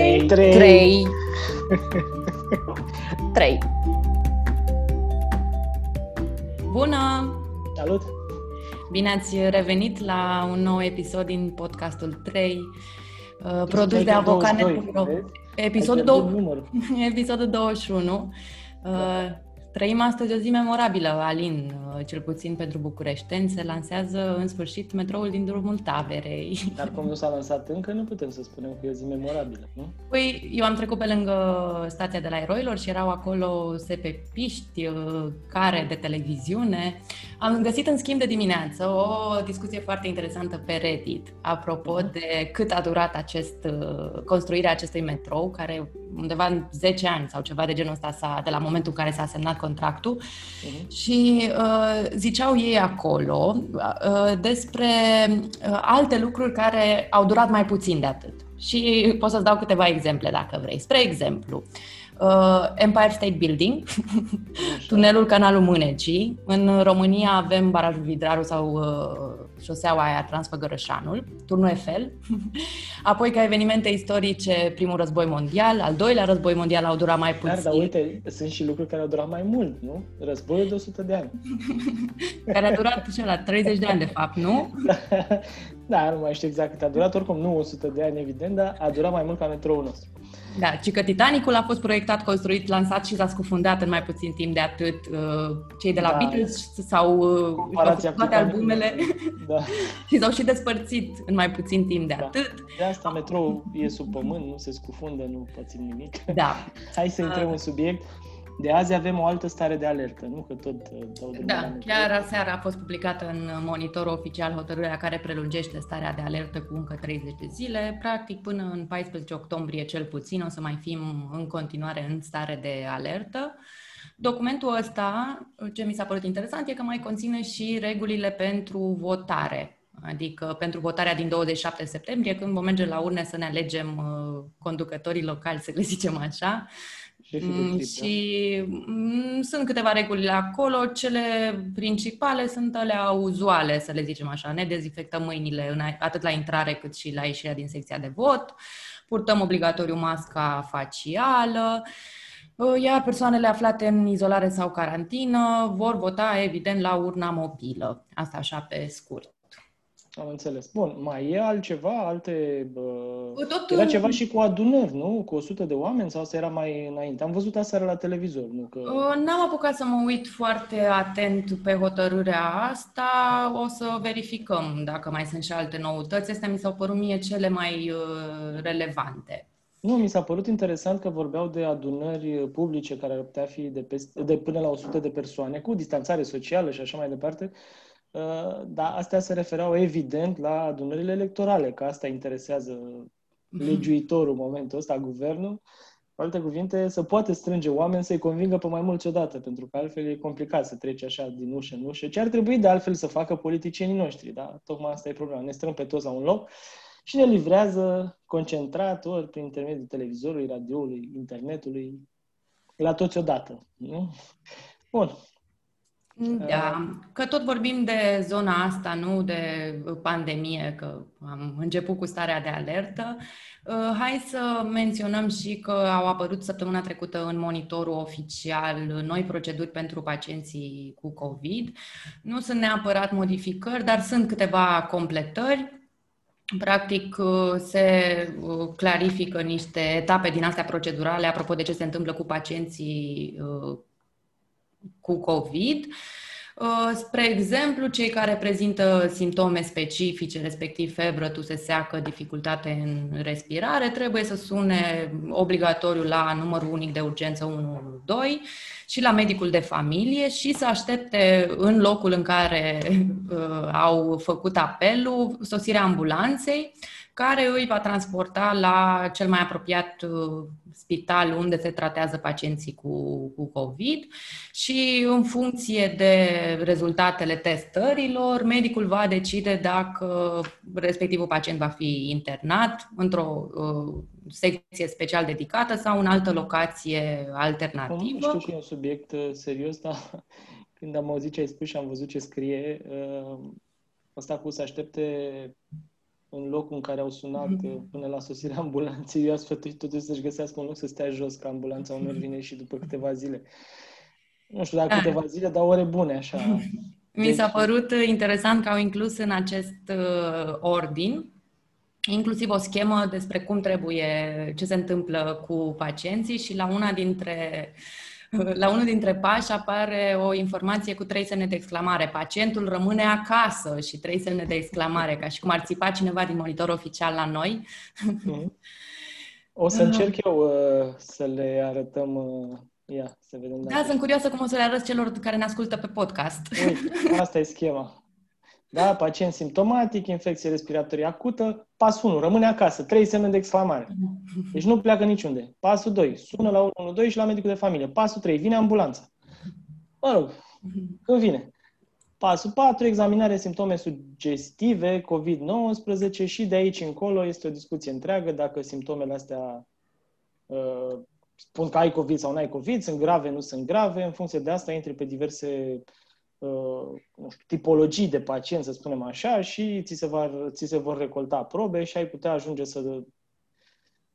3! 3! 3! 3. Bună! Salut! Bine ați revenit la un nou episod din podcastul 3, uh, produs de avocanet.ro. Episodul, episodul 21. Uh, Trăim astăzi o zi memorabilă, Alin, uh, cel puțin pentru bucureșteni. Se lansează în sfârșit metroul din drumul Taberei. Dar cum nu s-a lansat încă, nu putem să spunem că e o zi memorabilă, nu? Păi, eu am trecut pe lângă stația de la Eroilor și erau acolo sepepiști, uh, care de televiziune. Am găsit în schimb de dimineață o discuție foarte interesantă pe Reddit, apropo uh-huh. de cât a durat acest, uh, construirea acestui metrou, care undeva în 10 ani sau ceva de genul ăsta s-a, de la momentul în care s-a semnat contractul uh-huh. și uh, ziceau ei acolo uh, despre uh, alte lucruri care au durat mai puțin de atât. Și pot să-ți dau câteva exemple dacă vrei. Spre exemplu, uh, Empire State Building, tunelul Canalul Mânecii. În România avem barajul Vidraru sau uh, șoseaua aia Transfăgărășanul, turnul Eiffel. Apoi, ca evenimente istorice, primul război mondial, al doilea război mondial au durat mai puțin. Dar, dar uite, sunt și lucruri care au durat mai mult, nu? Războiul de 100 de ani. care a durat și la 30 de ani, de fapt, nu? da, nu mai știu exact cât a durat, oricum nu 100 de ani, evident, dar a durat mai mult ca metroul nostru. Da, ci că Titanicul a fost proiectat, construit, lansat și s-a scufundat în mai puțin timp de atât. Uh, cei de la da. Beatles sau uh, toate albumele da. și s-au și despărțit în mai puțin timp de da. atât. De asta metrou e sub pământ, nu se scufundă, nu pățim nimic. Da. Hai să intrăm uh. în subiect. De azi avem o altă stare de alertă, nu? Că tot uh, dau Da, chiar aseară a fost publicată în monitorul oficial hotărârea care prelungește starea de alertă cu încă 30 de zile. Practic, până în 14 octombrie cel puțin o să mai fim în continuare în stare de alertă. Documentul ăsta, ce mi s-a părut interesant, e că mai conține și regulile pentru votare, adică pentru votarea din 27 septembrie, când vom merge la urne să ne alegem uh, conducătorii locali, să le zicem așa, Mm, și mm, sunt câteva reguli acolo. Cele principale sunt alea uzuale, să le zicem așa. Ne dezinfectăm mâinile atât la intrare cât și la ieșirea din secția de vot. Purtăm obligatoriu masca facială. Uh, iar persoanele aflate în izolare sau carantină vor vota, evident, la urna mobilă. Asta așa pe scurt. Am înțeles. Bun, mai e altceva, alte... Bă... Tot... Era ceva și cu adunări, nu? Cu 100 de oameni sau asta era mai înainte? Am văzut aseară la televizor, nu? Că... N-am apucat să mă uit foarte atent pe hotărârea asta. O să verificăm dacă mai sunt și alte noutăți. Astea mi s-au părut mie cele mai uh, relevante. Nu, mi s-a părut interesant că vorbeau de adunări publice care ar putea fi de, peste, de până la 100 de persoane, cu distanțare socială și așa mai departe. Uh, dar astea se refereau evident la adunările electorale, că asta interesează mhm. legiuitorul în momentul ăsta, guvernul. Cu alte cuvinte, să poate strânge oameni să-i convingă pe mai mulți odată, pentru că altfel e complicat să treci așa din ușă în ușă. Ce ar trebui de altfel să facă politicienii noștri, da? Tocmai asta e problema. Ne strâng pe toți la un loc și ne livrează concentrat ori prin intermediul televizorului, radioului, internetului, la toți odată. Nu? Bun. Da, că tot vorbim de zona asta, nu de pandemie, că am început cu starea de alertă. Uh, hai să menționăm și că au apărut săptămâna trecută în monitorul oficial noi proceduri pentru pacienții cu COVID. Nu sunt neapărat modificări, dar sunt câteva completări. Practic, uh, se uh, clarifică niște etape din astea procedurale apropo de ce se întâmplă cu pacienții cu COVID. Uh, spre exemplu, cei care prezintă simptome specifice, respectiv febră, tuse seacă, dificultate în respirare, trebuie să sune obligatoriu la numărul unic de urgență 112 și la medicul de familie și să aștepte în locul în care uh, au făcut apelul sosirea ambulanței care îi va transporta la cel mai apropiat uh, spital unde se tratează pacienții cu, cu COVID și în funcție de rezultatele testărilor, medicul va decide dacă respectivul pacient va fi internat într-o uh, secție special dedicată sau în altă locație alternativă. Știu că e un subiect uh, serios, dar când am auzit ce ai spus și am văzut ce scrie, uh, ăsta cu să aștepte în locul în care au sunat mm-hmm. până la sosirea ambulanței, eu aș sfătuit totuși să-și găsească un loc să stea jos, că ambulanța unor vine și după câteva zile. Nu știu dacă câteva zile, dar ore bune, așa. Mi s-a deci- părut interesant că au inclus în acest uh, ordin inclusiv o schemă despre cum trebuie, ce se întâmplă cu pacienții și la una dintre uh, la unul dintre pași apare o informație cu trei semne de exclamare. Pacientul rămâne acasă și trei semne de exclamare, ca și cum ar țipa cineva din monitor oficial la noi. Mm. O să încerc eu uh, să le arătăm uh, Ia, să vedem. Da, sunt curioasă cum o să le arăt celor care ne ascultă pe podcast. Uite, asta e schema. Da, pacient simptomatic, infecție respiratorie acută, pasul 1, rămâne acasă, trei semne de exclamare. Deci nu pleacă niciunde. Pasul 2, sună la 112 și la medicul de familie. Pasul 3, vine ambulanța. Mă rog, când vine. Pasul 4, examinare simptome sugestive, COVID-19 și de aici încolo este o discuție întreagă dacă simptomele astea uh, spun că ai COVID sau nu ai COVID, sunt grave, nu sunt grave, în funcție de asta intri pe diverse Uh, nu știu, tipologii de pacienți, să spunem așa, și ți se, va, ți se vor recolta probe și ai putea ajunge să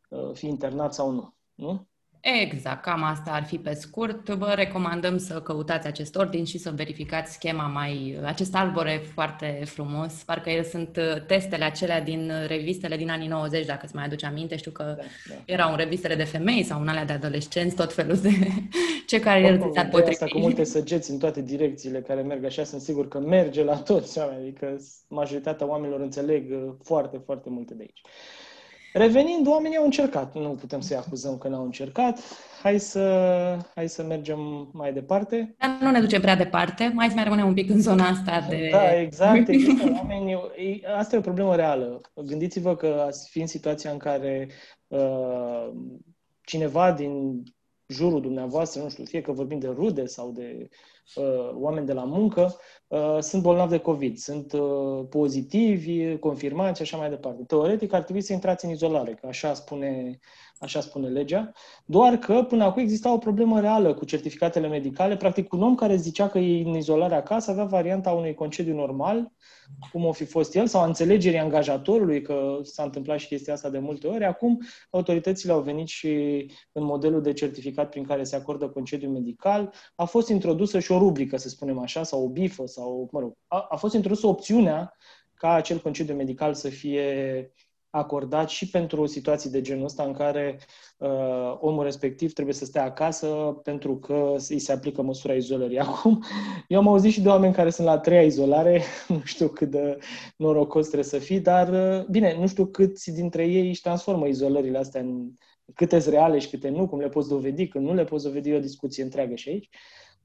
uh, fii internat sau nu. Nu? Exact, cam asta ar fi pe scurt. Vă recomandăm să căutați acest ordin și să verificați schema mai... Acest arbore foarte frumos, parcă ele sunt uh, testele acelea din revistele din anii 90, dacă îți mai aduce aminte. Știu că da, da. erau în revistele de femei sau în alea de adolescenți, tot felul de ce care ți ar potrivi. Asta cu multe săgeți în toate direcțiile care merg așa, sunt sigur că merge la toți oamenii, adică majoritatea oamenilor înțeleg uh, foarte, foarte multe de aici. Revenind, oamenii au încercat. Nu putem să-i acuzăm că n-au încercat. Hai să, hai să mergem mai departe. Dar nu ne ducem prea departe. Mai să mai rămânem un pic în zona asta de... Da, exact. Există oamenii... Asta e o problemă reală. Gândiți-vă că ați fi în situația în care uh, cineva din jurul dumneavoastră, nu știu, fie că vorbim de rude sau de uh, oameni de la muncă, uh, sunt bolnavi de COVID, sunt uh, pozitivi, confirmați și așa mai departe. Teoretic ar trebui să intrați în izolare, că așa spune, așa spune legea, doar că până acum exista o problemă reală cu certificatele medicale. Practic, un om care zicea că e în izolare acasă avea varianta unui concediu normal, cum o fi fost el, sau a înțelegerii angajatorului, că s-a întâmplat și chestia asta de multe ori. Acum, autoritățile au venit și în modelul de certificat prin care se acordă concediu medical, a fost introdusă și o rubrică, să spunem așa, sau o bifă, sau, mă rog, a, a fost introdusă opțiunea ca acel concediu medical să fie acordat și pentru situații de genul ăsta în care uh, omul respectiv trebuie să stea acasă pentru că îi se aplică măsura izolării. Acum, eu am auzit și de oameni care sunt la a treia izolare, nu știu cât de norocos trebuie să fii, dar uh, bine, nu știu câți dintre ei își transformă izolările astea în câte sunt reale și câte nu, cum le poți dovedi, când nu le poți dovedi, e o discuție întreagă și aici.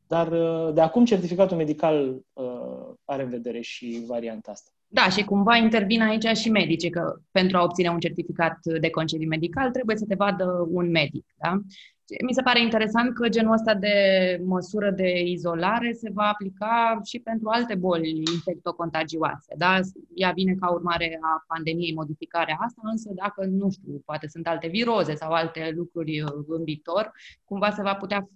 Dar uh, de acum certificatul medical uh, are în vedere și varianta asta. Da, și cumva intervin aici și medicii, că pentru a obține un certificat de concediu medical trebuie să te vadă un medic. Da? Mi se pare interesant că genul ăsta de măsură de izolare se va aplica și pentru alte boli infectocontagioase. Da? Ea vine ca urmare a pandemiei modificarea asta, însă dacă, nu știu, poate sunt alte viroze sau alte lucruri în viitor, cumva se va putea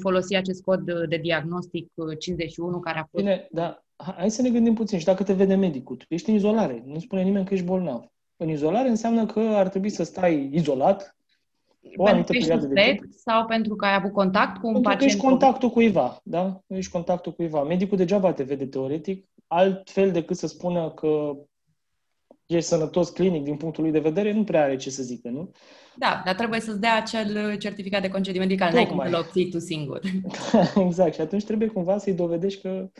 folosi acest cod de diagnostic 51 care a fost... Bine, da, hai să ne gândim puțin. Și dacă te vede medicul, tu ești în izolare, nu spune nimeni că ești bolnav. În izolare înseamnă că ar trebui să stai izolat o anumită perioadă de timp. Sau pentru că ai avut contact cu un pentru pacient? Că ești contactul cuiva, da? Ești contactul cuiva. Medicul degeaba te vede teoretic, altfel decât să spună că ești sănătos clinic din punctul lui de vedere, nu prea are ce să zică, nu? Da, dar trebuie să-ți dea acel certificat de concediu medical, n-ai cum să-l obții tu singur. exact, și atunci trebuie cumva să-i dovedești că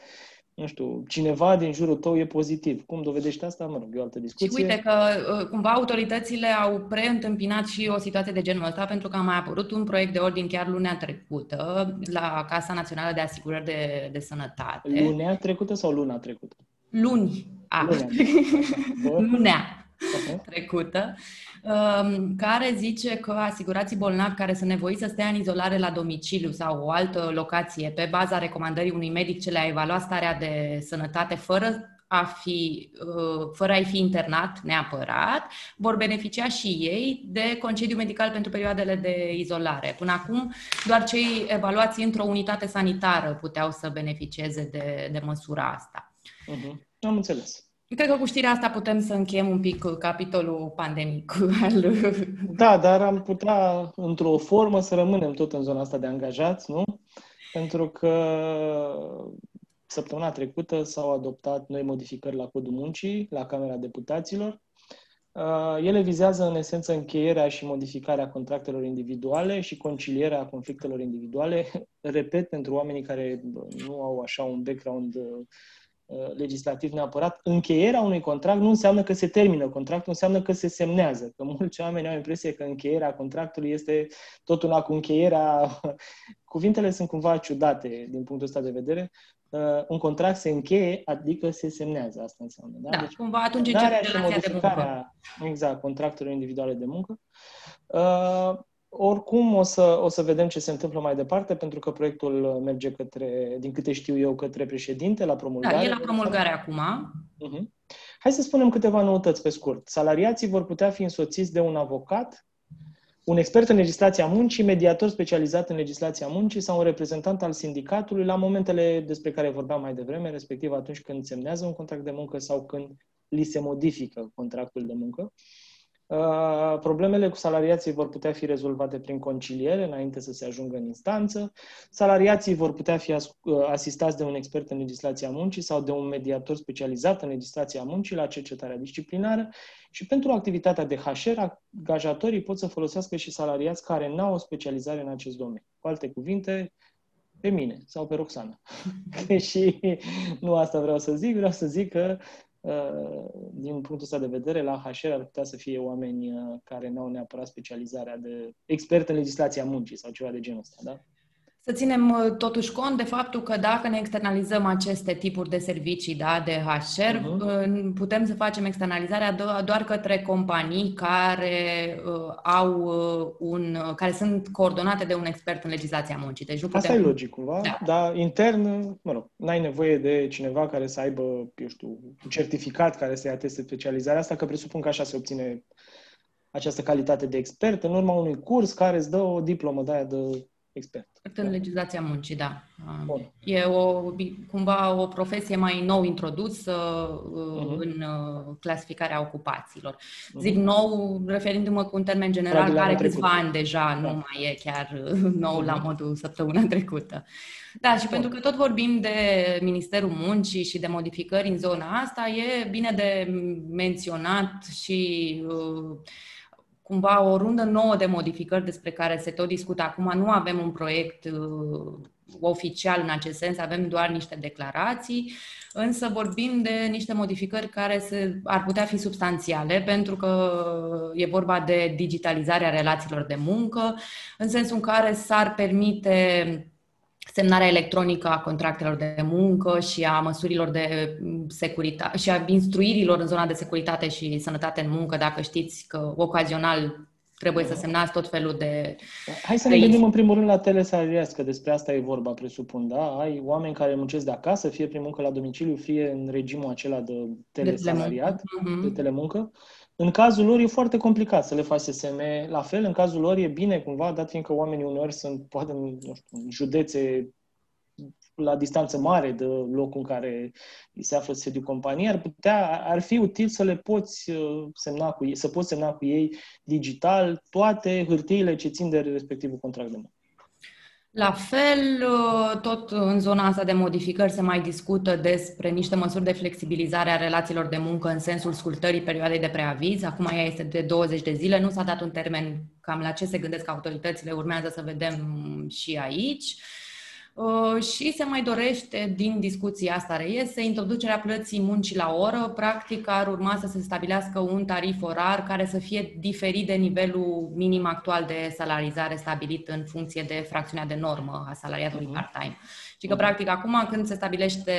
nu știu, cineva din jurul tău e pozitiv. Cum dovedești asta? Mă rog, e o altă discuție. Și uite că uh, cumva autoritățile au preîntâmpinat și o situație de genul ăsta pentru că a mai apărut un proiect de ordin chiar lunea trecută la Casa Națională de Asigurări de, de Sănătate. Lunea trecută sau luna trecută? Luni. A. Lunea. lunea. Uh-huh. trecută, um, care zice că asigurații bolnavi care sunt nevoiți să stea în izolare la domiciliu sau o altă locație pe baza recomandării unui medic ce le-a evaluat starea de sănătate fără a fi, uh, fără a fi internat neapărat, vor beneficia și ei de concediu medical pentru perioadele de izolare. Până acum, doar cei evaluați într-o unitate sanitară puteau să beneficieze de, de măsura asta. Uh-huh. Am înțeles. Cred că cu știrea asta putem să încheiem un pic capitolul pandemic. Da, dar am putea, într-o formă, să rămânem tot în zona asta de angajați, nu? Pentru că Săptămâna trecută s-au adoptat noi modificări la Codul Muncii, la Camera Deputaților. Uh, ele vizează, în esență, încheierea și modificarea contractelor individuale și concilierea conflictelor individuale. Repet, pentru oamenii care nu au așa un background uh, legislativ neapărat, încheierea unui contract nu înseamnă că se termină contractul, înseamnă că se semnează. Că mulți oameni au impresie că încheierea contractului este tot una cu încheierea... Cuvintele sunt cumva ciudate din punctul ăsta de vedere uh, un contract se încheie, adică se semnează, asta înseamnă. Da, da deci, cumva atunci începe relația de muncă. Exact, contractelor individuale de muncă. Uh, oricum o să, o să vedem ce se întâmplă mai departe, pentru că proiectul merge către, din câte știu eu, către președinte la promulgare. Da, e la promulgare acum. Uh-huh. Hai să spunem câteva noutăți pe scurt. Salariații vor putea fi însoțiți de un avocat un expert în legislația muncii, mediator specializat în legislația muncii sau un reprezentant al sindicatului la momentele despre care vorbeam mai devreme, respectiv atunci când semnează un contract de muncă sau când li se modifică contractul de muncă. Uh, problemele cu salariații vor putea fi rezolvate prin conciliere înainte să se ajungă în instanță. Salariații vor putea fi uh, asistați de un expert în legislația muncii sau de un mediator specializat în legislația muncii la cercetarea disciplinară și pentru activitatea de HR, angajatorii pot să folosească și salariați care n-au o specializare în acest domeniu. Cu alte cuvinte, pe mine sau pe Roxana. și nu asta vreau să zic, vreau să zic că Uh, din punctul ăsta de vedere, la HR ar putea să fie oameni uh, care nu au neapărat specializarea de expert în legislația muncii sau ceva de genul ăsta, da? Să ținem uh, totuși cont de faptul că dacă ne externalizăm aceste tipuri de servicii da, de HR, uh-huh. putem să facem externalizarea doar către companii care uh, au uh, un, care sunt coordonate de un expert în legislația muncii. Deci nu putem... Asta e logic cumva, da. dar intern, mă rog, n-ai nevoie de cineva care să aibă, eu știu, un certificat care să-i ateste specializarea asta, că presupun că așa se obține această calitate de expert în urma unui curs care îți dă o diplomă de aia de expert. În legislația muncii, da. Bun. E o, cumva o profesie mai nou introdusă uh-huh. în uh, clasificarea ocupațiilor. Uh-huh. Zic nou, referindu-mă cu un termen general, care câțiva ani deja da. nu mai e chiar uh, nou uh-huh. la modul săptămâna trecută. Da, și Bun. pentru că tot vorbim de Ministerul Muncii și de modificări în zona asta, e bine de menționat și uh, cumva o rundă nouă de modificări despre care se tot discută acum. Nu avem un proiect uh, oficial în acest sens, avem doar niște declarații, însă vorbim de niște modificări care se, ar putea fi substanțiale, pentru că e vorba de digitalizarea relațiilor de muncă, în sensul în care s-ar permite semnarea electronică a contractelor de muncă și a măsurilor de securitate și a instruirilor în zona de securitate și sănătate în muncă, dacă știți că ocazional trebuie să semnați tot felul de... Hai să ne gândim în primul rând la telesalariați, că despre asta e vorba, presupun, da? Ai oameni care muncesc de acasă, fie prin muncă la domiciliu, fie în regimul acela de telesalariat, de telemuncă. De telemuncă. În cazul lor e foarte complicat să le faci SSM. La fel, în cazul lor e bine cumva, dat fiindcă oamenii uneori sunt, poate, nu știu, în județe la distanță mare de locul în care se află sediul companiei, ar putea, ar fi util să le poți uh, semna cu ei, să poți semna cu ei digital toate hârtiile ce țin de respectivul contract de muncă. La fel, uh, tot în zona asta de modificări se mai discută despre niște măsuri de flexibilizare a relațiilor de muncă în sensul scurtării perioadei de preaviz. Acum ea este de 20 de zile, nu s-a dat un termen cam la ce se gândesc autoritățile, urmează să vedem și aici. Uh, și se mai dorește, din discuția asta reiese, introducerea plății muncii la oră. Practic ar urma să se stabilească un tarif orar care să fie diferit de nivelul minim actual de salarizare stabilit în funcție de fracțiunea de normă a salariatului uh-huh. part-time. Și că, uh-huh. practic, acum când se stabilește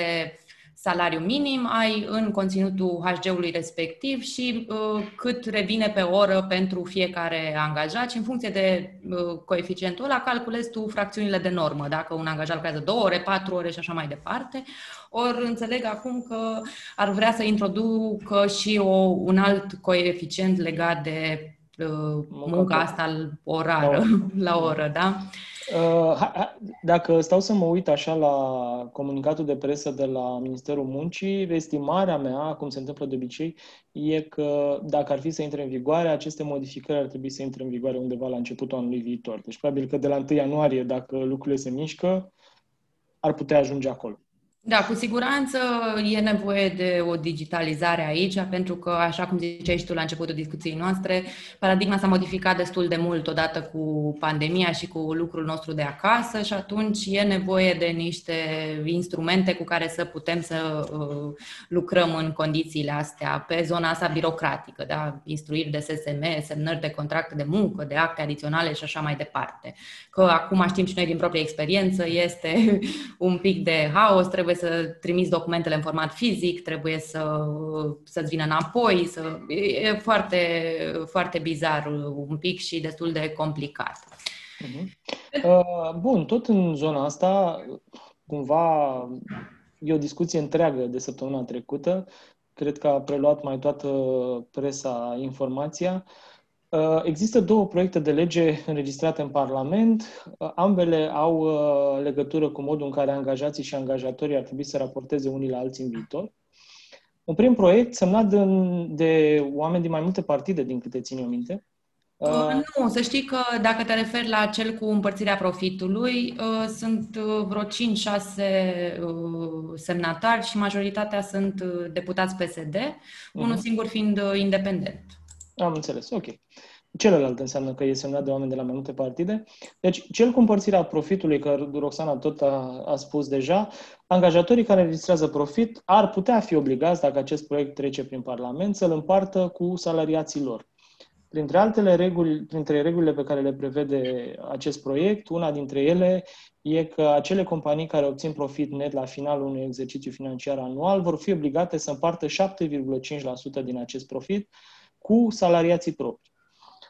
salariu minim, ai în conținutul HG-ului respectiv și uh, cât revine pe oră pentru fiecare angajat și în funcție de uh, coeficientul ăla calculezi tu fracțiunile de normă, dacă un angajat lucrează două ore, patru ore și așa mai departe. Ori înțeleg acum că ar vrea să introducă și o, un alt coeficient legat de uh, munca asta orară, la oră, da? Uh, dacă stau să mă uit așa la comunicatul de presă de la Ministerul Muncii, estimarea mea, cum se întâmplă de obicei, e că dacă ar fi să intre în vigoare, aceste modificări ar trebui să intre în vigoare undeva la începutul anului viitor. Deci probabil că de la 1 ianuarie, dacă lucrurile se mișcă, ar putea ajunge acolo. Da, cu siguranță e nevoie de o digitalizare aici, pentru că, așa cum ziceai și tu la începutul discuției noastre, paradigma s-a modificat destul de mult odată cu pandemia și cu lucrul nostru de acasă și atunci e nevoie de niște instrumente cu care să putem să uh, lucrăm în condițiile astea, pe zona asta birocratică, da? instruiri de SSM, semnări de contracte de muncă, de acte adiționale și așa mai departe. Că acum știm și noi din proprie experiență, este un pic de haos, trebuie să trimiți documentele în format fizic, trebuie să, să-ți vină înapoi, să, e foarte, foarte bizar un pic și destul de complicat. Uh-huh. Uh, bun, tot în zona asta, cumva, e o discuție întreagă de săptămâna trecută. Cred că a preluat mai toată presa informația. Uh, Uh, există două proiecte de lege înregistrate în Parlament. Uh, ambele au uh, legătură cu modul în care angajații și angajatorii ar trebui să raporteze unii la alții în viitor. Un prim proiect semnat de, de oameni din mai multe partide, din câte țin eu minte. Uh, nu, să știi că dacă te referi la cel cu împărțirea profitului, uh, sunt vreo 5-6 uh, semnatari și majoritatea sunt deputați PSD, uh-huh. unul mhm. singur fiind independent. Am înțeles, ok. Celălalt înseamnă că e semnat de oameni de la mai multe partide. Deci, cel cu împărțirea profitului, că Roxana tot a, a spus deja, angajatorii care registrează profit ar putea fi obligați, dacă acest proiect trece prin Parlament, să-l împartă cu salariații lor. Printre altele reguli, printre regulile pe care le prevede acest proiect, una dintre ele e că acele companii care obțin profit net la finalul unui exercițiu financiar anual vor fi obligate să împartă 7,5% din acest profit cu salariații propri.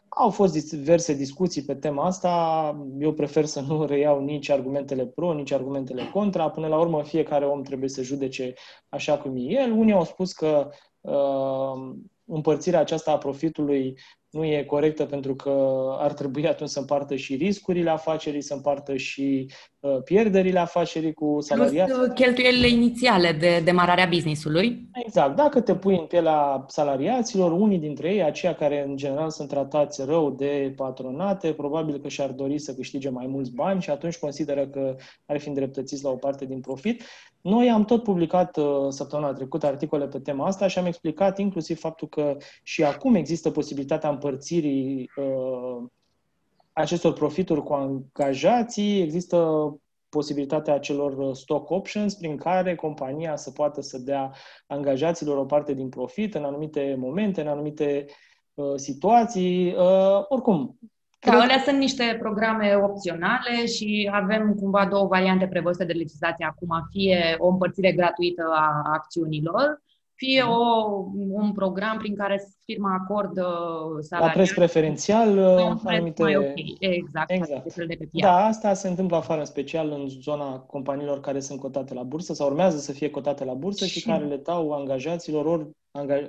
Au fost diverse discuții pe tema asta. Eu prefer să nu reiau nici argumentele pro, nici argumentele contra. Până la urmă, fiecare om trebuie să judece așa cum e el. Unii au spus că uh, împărțirea aceasta a profitului nu e corectă pentru că ar trebui atunci să împartă și riscurile afacerii, să împartă și uh, pierderile afacerii cu salariații. Plus uh, cheltuielile inițiale de demararea businessului. Exact. Dacă te pui în pielea salariaților, unii dintre ei, aceia care în general sunt tratați rău de patronate, probabil că și-ar dori să câștige mai mulți bani și atunci consideră că ar fi îndreptățiți la o parte din profit. Noi am tot publicat uh, săptămâna trecută articole pe tema asta și am explicat inclusiv faptul că și acum există posibilitatea împărțirii uh, acestor profituri cu angajații, există posibilitatea acelor stock options prin care compania să poată să dea angajaților o parte din profit în anumite momente, în anumite uh, situații. Uh, oricum, da, alea sunt niște programe opționale și avem cumva două variante prevăzute de legislație acum, fie o împărțire gratuită a acțiunilor, fie mhm. o, un program prin care firma acordă salariul. La preț preferențial, anumite... Mai okay. Exact, exact. De pe Da, asta se întâmplă afară, în special în zona companiilor care sunt cotate la bursă sau urmează să fie cotate la bursă și, și care le dau angajaților ori,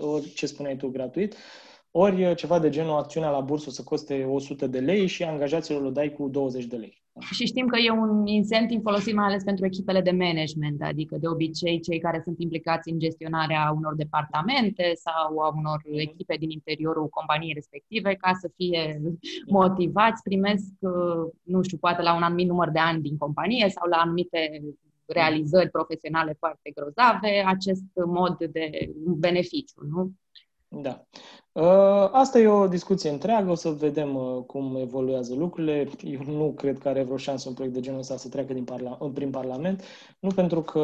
ori ce spuneai tu, gratuit, ori ceva de genul acțiunea la bursă să coste 100 de lei și angajaților o dai cu 20 de lei. Și știm că e un incentiv folosit mai ales pentru echipele de management, adică de obicei cei care sunt implicați în gestionarea unor departamente sau a unor echipe din interiorul companiei respective, ca să fie motivați, primesc, nu știu, poate la un anumit număr de ani din companie sau la anumite realizări profesionale foarte grozave, acest mod de beneficiu, nu? Da. Uh, asta e o discuție întreagă, o să vedem uh, cum evoluează lucrurile. Eu nu cred că are vreo șansă un proiect de genul ăsta să treacă din parla- prin Parlament, nu pentru că,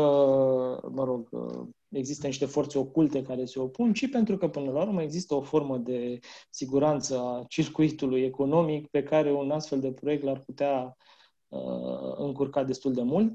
mă rog, uh, există niște forțe oculte care se opun, ci pentru că, până la urmă, există o formă de siguranță a circuitului economic pe care un astfel de proiect l-ar putea uh, încurca destul de mult.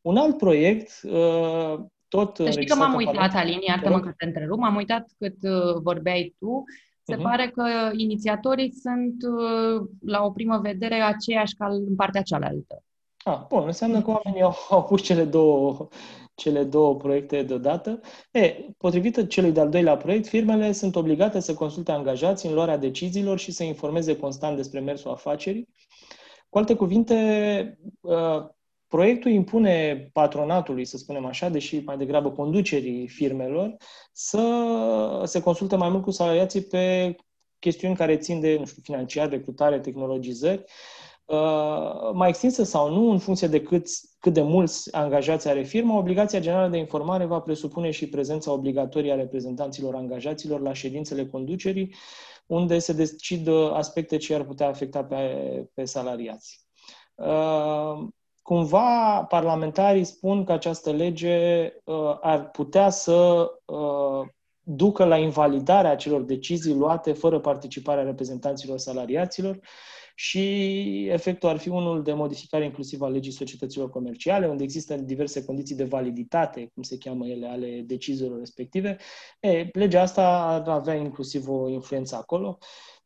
Un alt proiect uh, tot Să știi că m-am uitat, Alin, iartă-mă că te întrerup, m-am uitat cât uh, vorbeai tu. Se uh-huh. pare că inițiatorii sunt, uh, la o primă vedere, aceiași ca în partea cealaltă. Ah, bun, înseamnă că oamenii au, au pus cele două, cele două proiecte deodată. E, potrivit celui de-al doilea proiect, firmele sunt obligate să consulte angajații în luarea deciziilor și să informeze constant despre mersul afacerii. Cu alte cuvinte, uh, proiectul impune patronatului, să spunem așa, deși mai degrabă conducerii firmelor, să se consulte mai mult cu salariații pe chestiuni care țin de, nu știu, financiar, recrutare, tehnologizări, Uh, mai extinsă sau nu, în funcție de cât, cât de mulți angajați are firma, obligația generală de informare va presupune și prezența obligatorie a reprezentanților angajaților la ședințele conducerii, unde se decid aspecte ce ar putea afecta pe, pe salariați. Uh, cumva, parlamentarii spun că această lege uh, ar putea să ducă la invalidarea acelor decizii luate fără participarea reprezentanților salariaților și efectul ar fi unul de modificare inclusiv a legii societăților comerciale, unde există diverse condiții de validitate, cum se cheamă ele, ale deciziilor respective. E, legea asta ar avea inclusiv o influență acolo.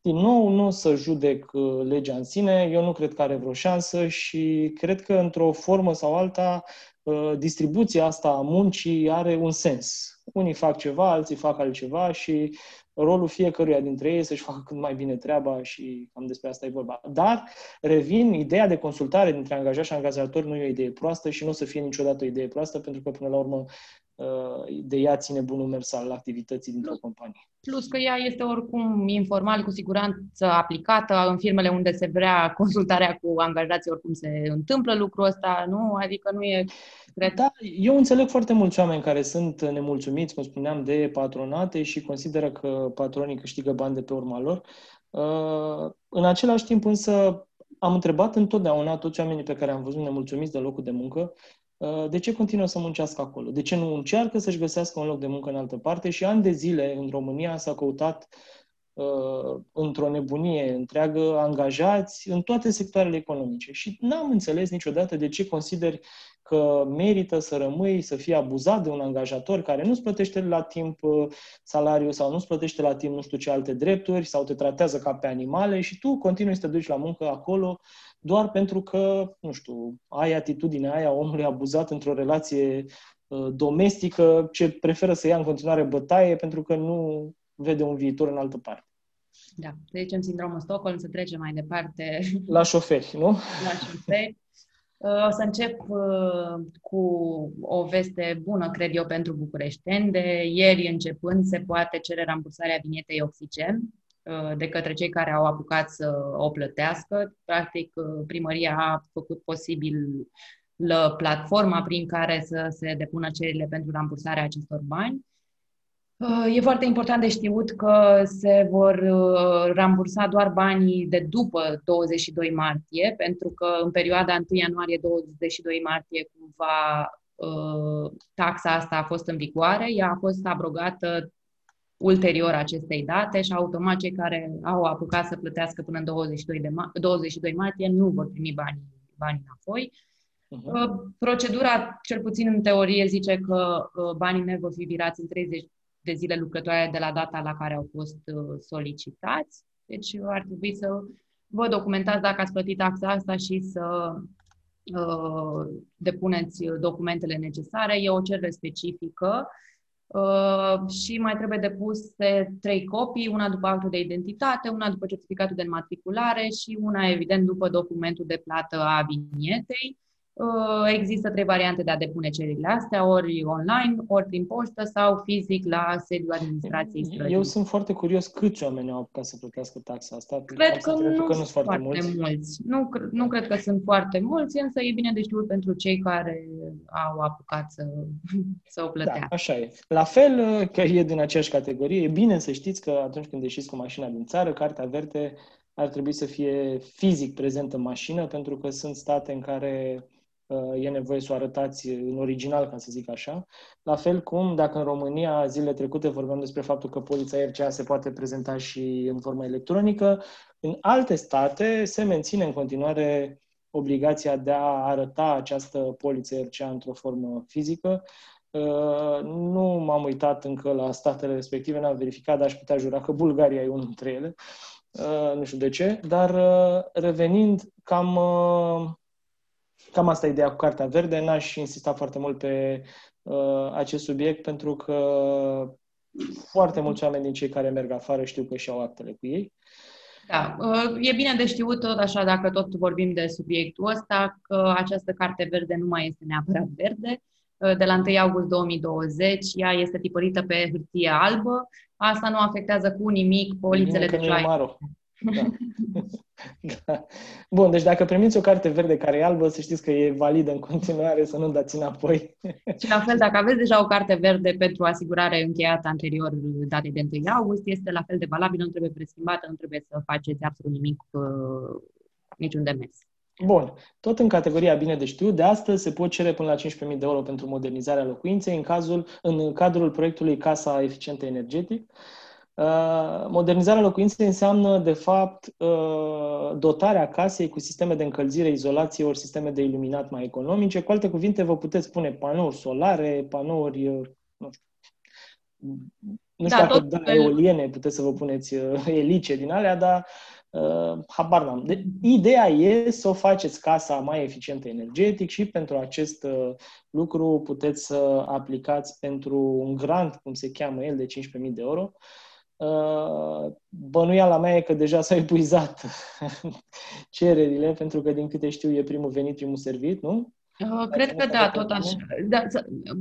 Din nou, nu o să judec uh, legea în sine, eu nu cred că are vreo șansă și cred că într-o formă sau alta uh, distribuția asta a muncii are un sens. Unii fac ceva, alții fac altceva și rolul fiecăruia dintre ei să-și facă cât mai bine treaba și cam despre asta e vorba. Dar, revin, ideea de consultare dintre angajat și angajator nu e o idee proastă și nu o să fie niciodată o idee proastă, pentru că, până la urmă, uh, de ea ține bunul mers al activității dintr-o companie. Plus că ea este oricum informal, cu siguranță aplicată în firmele unde se vrea consultarea cu angajații, oricum se întâmplă lucrul ăsta, nu? Adică nu e cred. Da, eu înțeleg foarte mulți oameni care sunt nemulțumiți, cum spuneam, de patronate și consideră că patronii câștigă bani de pe urma lor. Uh, în același timp, însă, am întrebat întotdeauna toți oamenii pe care am văzut nemulțumiți de locul de muncă, uh, de ce continuă să muncească acolo? De ce nu încearcă să-și găsească un loc de muncă în altă parte? Și ani de zile în România s-a căutat uh, într-o nebunie întreagă angajați în toate sectoarele economice. Și n-am înțeles niciodată de ce consideri că merită să rămâi, să fii abuzat de un angajator care nu-ți plătește la timp uh, salariul sau nu-ți plătește la timp nu știu ce alte drepturi sau te tratează ca pe animale și tu continui să te duci la muncă acolo doar pentru că, nu știu, ai atitudinea aia omului abuzat într-o relație uh, domestică ce preferă să ia în continuare bătaie pentru că nu vede un viitor în altă parte. Da, deci în sindromul Stockholm să trecem mai departe. La șoferi, nu? La șoferi. Uh, o să încep uh, cu o veste bună, cred eu, pentru bucureșteni. De ieri începând se poate cere rambursarea vinietei oxigen uh, de către cei care au apucat să o plătească. Practic, primăria a făcut posibil la platforma prin care să se depună cererile pentru rambursarea acestor bani. Uh, e foarte important de știut că se vor uh, rambursa doar banii de după 22 martie, pentru că în perioada 1 ianuarie-22 martie cumva uh, taxa asta a fost în vigoare, ea a fost abrogată ulterior acestei date și automat cei care au apucat să plătească până în 22, de ma- 22 martie nu vor primi banii, banii înapoi. Uh-huh. Procedura, cel puțin în teorie, zice că banii ne vor fi virați în 30 de zile lucrătoare de la data la care au fost uh, solicitați. Deci ar trebui să vă documentați dacă ați plătit taxa asta și să uh, depuneți documentele necesare. E o cerere specifică uh, și mai trebuie depuse trei copii, una după actul de identitate, una după certificatul de înmatriculare și una, evident, după documentul de plată a vinietei. Uh, există trei variante de a depune cererile astea, ori online, ori prin poștă sau fizic la sediul administrației străine. Eu sunt foarte curios câți oameni au apucat să plătească taxa asta. Cred că, nu, că nu sunt foarte, mulți. mulți. Nu, nu cred că sunt foarte mulți, însă e bine de știut pentru cei care au apucat să, să o plătească. Da, așa e. La fel, că e din aceeași categorie, e bine să știți că atunci când ieșiți cu mașina din țară, cartea verde ar trebui să fie fizic prezentă în mașină, pentru că sunt state în care Uh, e nevoie să o arătați în original, ca să zic așa. La fel cum, dacă în România zilele trecute vorbeam despre faptul că polița RCA se poate prezenta și în formă electronică, în alte state se menține în continuare obligația de a arăta această poliță RCA într-o formă fizică. Uh, nu m-am uitat încă la statele respective, n-am verificat, dar aș putea jura că Bulgaria e unul dintre ele. Uh, nu știu de ce, dar uh, revenind, cam, cam asta e ideea cu Cartea Verde. N-aș insista foarte mult pe acest subiect pentru că foarte mulți oameni din cei care merg afară știu că și-au actele cu ei. Da, e bine de știut tot așa, dacă tot vorbim de subiectul ăsta, că această carte verde nu mai este neapărat verde, de la 1 august 2020. Ea este tipărită pe hârtie albă. Asta nu afectează cu nimic polițele de joie. Da. da. Bun, deci dacă primiți o carte verde care e albă, să știți că e validă în continuare, să nu dați înapoi. Și la fel, dacă aveți deja o carte verde pentru asigurare încheiată anterior datei de 1 august, este la fel de valabilă, nu trebuie preschimbată, nu trebuie să faceți absolut nimic, uh, niciun demers. Bun. Tot în categoria bine de știut, de astăzi se pot cere până la 15.000 de euro pentru modernizarea locuinței în, cazul, în cadrul proiectului Casa Eficientă Energetic. Uh, modernizarea locuinței înseamnă, de fapt, uh, dotarea casei cu sisteme de încălzire, izolație ori sisteme de iluminat mai economice. Cu alte cuvinte, vă puteți pune panouri solare, panouri, uh, nu știu, nu știu da, dacă da, eoliene, puteți să vă puneți elice din alea, dar Uh, habar n-am. De, ideea e să o faceți casa mai eficientă energetic și pentru acest uh, lucru puteți să aplicați pentru un grant, cum se cheamă el, de 15.000 de euro. Uh, bănuiala mea e că deja s-au epuizat cererile, pentru că, din câte știu, e primul venit, primul servit, nu? Uh, cred că da, tot așa. Da,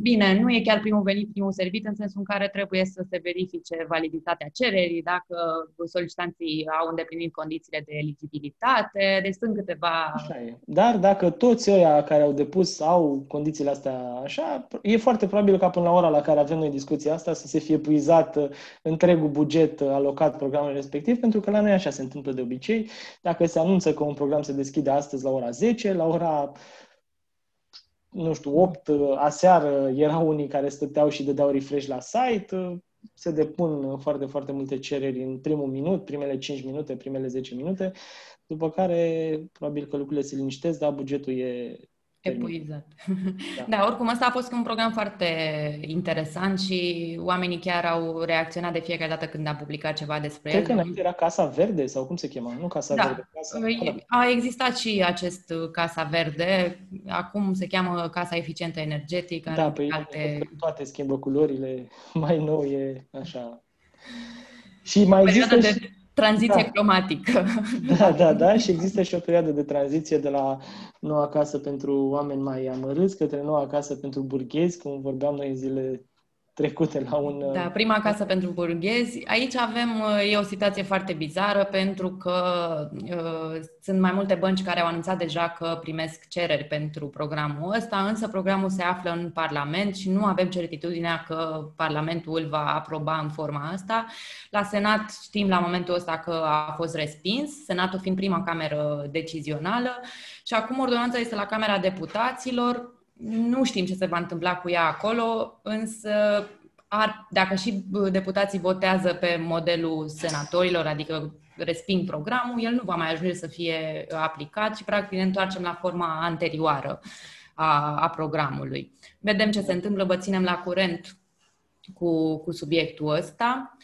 bine, nu e chiar primul venit, primul servit, în sensul în care trebuie să se verifice validitatea cererii, dacă solicitanții au îndeplinit condițiile de eligibilitate, deci sunt câteva... Așa e. Dar dacă toți ăia care au depus au condițiile astea așa, e foarte probabil ca până la ora la care avem noi discuția asta să se fie puizat uh, întregul buget alocat programului respectiv, pentru că la noi așa se întâmplă de obicei. Dacă se anunță că un program se deschide astăzi la ora 10, la ora nu știu, 8 uh, aseară erau unii care stăteau și dădeau refresh la site, uh, se depun foarte, foarte multe cereri în primul minut, primele 5 minute, primele 10 minute, după care probabil că lucrurile se liniștesc, dar bugetul e Epuizat. Da. da, oricum ăsta a fost un program foarte interesant și oamenii chiar au reacționat de fiecare dată când a publicat ceva despre Cred el. Cred că înainte era Casa Verde sau cum se chema? Nu Casa da. Verde. Casa... A existat și acest Casa Verde. Acum se cheamă Casa Eficientă Energetică. Da, păi alte... toate schimbă culorile. Mai nou e așa. Și mai există și... de tranziție da. climatică. Da, da, da, și există și o perioadă de tranziție de la noua casă pentru oameni mai amărâți către noua casă pentru burghezi, cum vorbeam noi în zile trecute la un... Da, prima casă pentru burghezi. Aici avem, e o situație foarte bizară pentru că uh, sunt mai multe bănci care au anunțat deja că primesc cereri pentru programul ăsta, însă programul se află în Parlament și nu avem certitudinea că Parlamentul îl va aproba în forma asta. La Senat știm la momentul ăsta că a fost respins, Senatul fiind prima cameră decizională și acum ordonanța este la Camera Deputaților, nu știm ce se va întâmpla cu ea acolo, însă ar, dacă și deputații votează pe modelul senatorilor, adică resping programul, el nu va mai ajunge să fie aplicat și practic ne întoarcem la forma anterioară a, a programului. Vedem ce se întâmplă, vă ținem la curent cu, cu subiectul ăsta.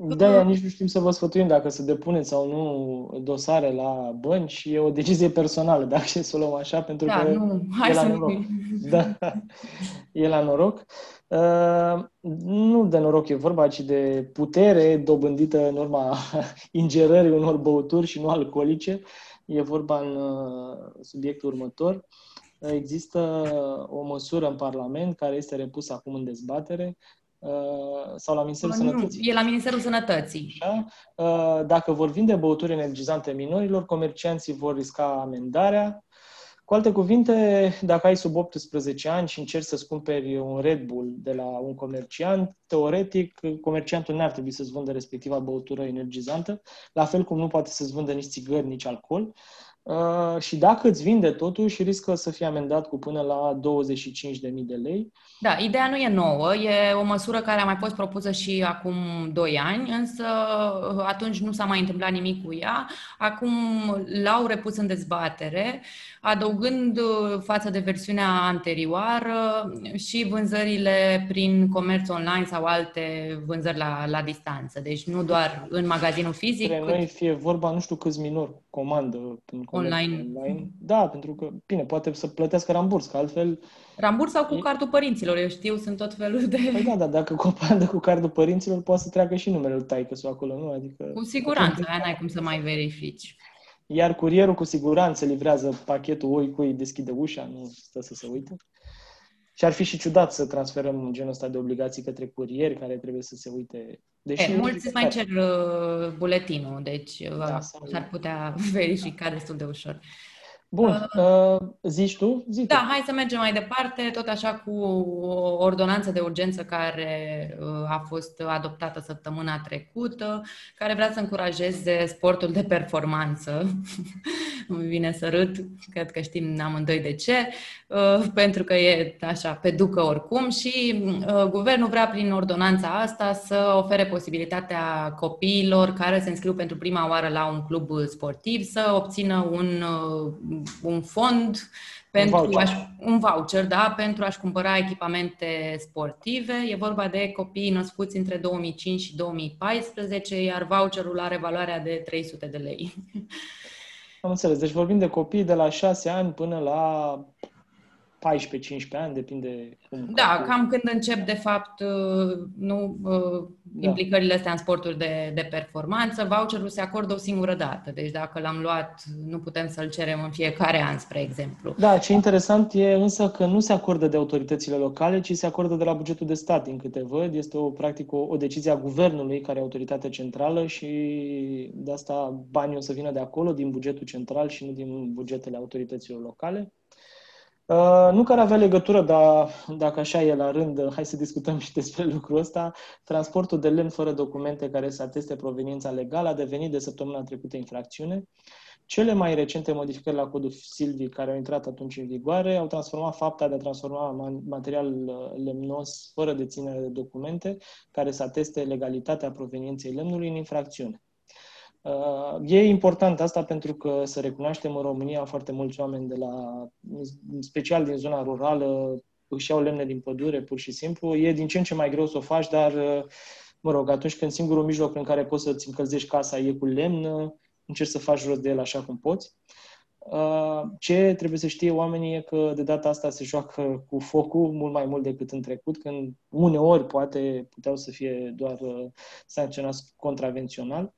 Da, nici nu știm să vă sfătuim dacă să depuneți sau nu dosare la bănci. E o decizie personală, dacă și să o luăm așa, pentru da, că nu. Hai e la să noroc. Da, e la noroc. Uh, nu de noroc e vorba, ci de putere dobândită în urma ingerării unor băuturi și nu alcoolice. E vorba în uh, subiectul următor. Există o măsură în Parlament care este repusă acum în dezbatere, Uh, sau la Ministerul nu, Sănătății. E la Ministerul Sănătății. Așa? Uh, dacă vor vinde băuturi energizante minorilor, comercianții vor risca amendarea. Cu alte cuvinte, dacă ai sub 18 ani și încerci să-ți cumperi un Red Bull de la un comerciant, teoretic, comerciantul n-ar trebui să-ți vândă respectiva băutură energizantă, la fel cum nu poate să-ți vândă nici țigări, nici alcool. Uh, și dacă îți vinde totuși, riscă să fie amendat cu până la 25.000 de lei. Da, ideea nu e nouă, e o măsură care a mai fost propusă și acum 2 ani, însă uh, atunci nu s-a mai întâmplat nimic cu ea. Acum l-au repus în dezbatere, adăugând uh, față de versiunea anterioară și vânzările prin comerț online sau alte vânzări la, la distanță. Deci nu doar în magazinul fizic. Pentru noi fie vorba, nu știu câți minori comandă în online. online. Da, pentru că, bine, poate să plătească ramburs, că altfel... Ramburs sau cu e... cardul părinților, eu știu, sunt tot felul de... Păi da, da, dacă comandă cu cardul părinților, poate să treacă și numele lui taică acolo, nu? Adică... Cu siguranță, aia n-ai cum să mai verifici. Iar curierul cu siguranță livrează pachetul, oi cui deschide ușa, nu stă să se uite. Și ar fi și ciudat să transferăm genul ăsta de obligații către curieri care trebuie să se uite. Deși e, mulți îți mai cer uh, buletinul, deci uh, da, s-ar putea verifica destul de ușor. Bun, uh, uh, zici tu? Zi da, hai să mergem mai departe, tot așa cu o ordonanță de urgență care uh, a fost adoptată săptămâna trecută, care vrea să încurajeze sportul de performanță. Îmi vine să râd, cred că știm amândoi de ce, uh, pentru că e așa pe ducă oricum și uh, guvernul vrea prin ordonanța asta să ofere posibilitatea copiilor care se înscriu pentru prima oară la un club sportiv să obțină un uh, un fond pentru un voucher. A, un voucher, da, pentru a-și cumpăra echipamente sportive. E vorba de copii născuți între 2005 și 2014, iar voucherul are valoarea de 300 de lei. Am înțeles. Deci vorbim de copii de la 6 ani până la 14-15 ani, depinde cum. Da, cam când încep, de fapt, uh, nu, uh, da. implicările astea în sporturi de, de performanță, voucherul se acordă o singură dată. Deci dacă l-am luat, nu putem să-l cerem în fiecare an, spre exemplu. Da, ce interesant e însă că nu se acordă de autoritățile locale, ci se acordă de la bugetul de stat, din câte văd. Este o, practic, o, o decizie a guvernului, care e autoritatea centrală și de asta banii o să vină de acolo, din bugetul central și nu din bugetele autorităților locale. Uh, nu care avea legătură, dar dacă așa e la rând, hai să discutăm și despre lucrul ăsta. Transportul de lemn fără documente care să ateste proveniența legală a devenit de săptămâna trecută infracțiune. Cele mai recente modificări la codul Silvi, care au intrat atunci în vigoare, au transformat fapta de a transforma material uh, lemnos fără deținere de documente care să ateste legalitatea provenienței lemnului în infracțiune. Uh, e important asta pentru că să recunoaștem în România foarte mulți oameni de la, special din zona rurală, își iau lemne din pădure, pur și simplu. E din ce în ce mai greu să o faci, dar, uh, mă rog, atunci când singurul mijloc prin care poți să-ți încălzești casa e cu lemn, încerci să faci rost de el așa cum poți. Uh, ce trebuie să știe oamenii e că de data asta se joacă cu focul mult mai mult decât în trecut, când uneori poate puteau să fie doar sancționați contravențional.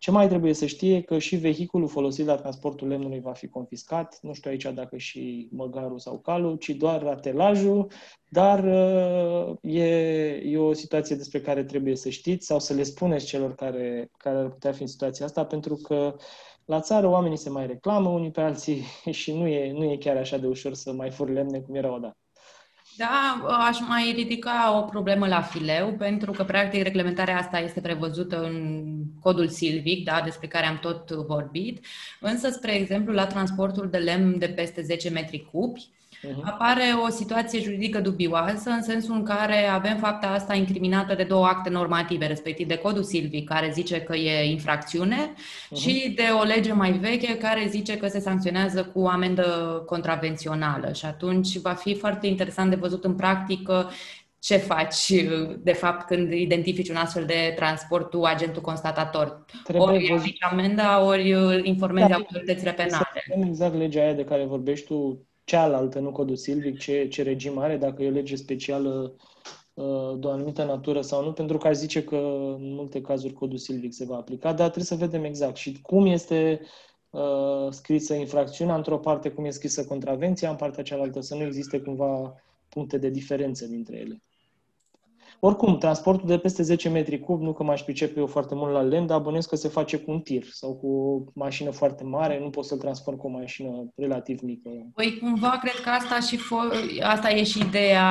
Ce mai trebuie să știe? Că și vehiculul folosit la transportul lemnului va fi confiscat, nu știu aici dacă și măgarul sau calul, ci doar atelajul, dar uh, e, e o situație despre care trebuie să știți sau să le spuneți celor care, care ar putea fi în situația asta, pentru că la țară oamenii se mai reclamă unii pe alții și nu e, nu e chiar așa de ușor să mai fur lemne cum era odată. Da, aș mai ridica o problemă la fileu, pentru că, practic, reglementarea asta este prevăzută în codul silvic, da, despre care am tot vorbit, însă, spre exemplu, la transportul de lemn de peste 10 metri cubi, uh-huh. apare o situație juridică dubioasă în sensul în care avem fapta asta incriminată de două acte normative, respectiv de codul silvic, care zice că e infracțiune, uh-huh. și de o lege mai veche care zice că se sancționează cu amendă contravențională. Și atunci va fi foarte interesant de văzut în practică ce faci, de fapt, când identifici un astfel de transport tu, agentul constatator. Trebuie ori aplici amenda, ori informezi da, autoritățile penale. Să exact legea aia de care vorbești tu, cealaltă, nu codul silvic, ce, ce regim are, dacă e o lege specială uh, de o anumită natură sau nu, pentru că aș zice că în multe cazuri codul silvic se va aplica, dar trebuie să vedem exact și cum este uh, scrisă infracțiunea, într-o parte cum e scrisă contravenția, în partea cealaltă să nu existe cumva puncte de diferență dintre ele. Oricum, transportul de peste 10 metri cub, nu că m-aș pricepe eu foarte mult la lemn, dar bănuiesc că se face cu un tir sau cu o mașină foarte mare, nu pot să-l transform cu o mașină relativ mică. Păi cumva cred că asta, și fo- asta e și ideea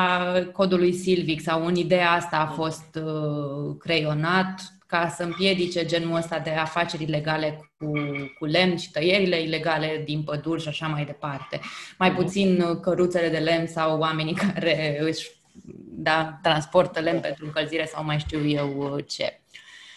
codului Silvic sau în ideea asta a fost uh, creionat ca să împiedice genul ăsta de afaceri ilegale cu, cu lemn și tăierile ilegale din păduri și așa mai departe. Mai mhm. puțin căruțele de lemn sau oamenii care își da, transportă lemn pentru încălzire sau mai știu eu ce.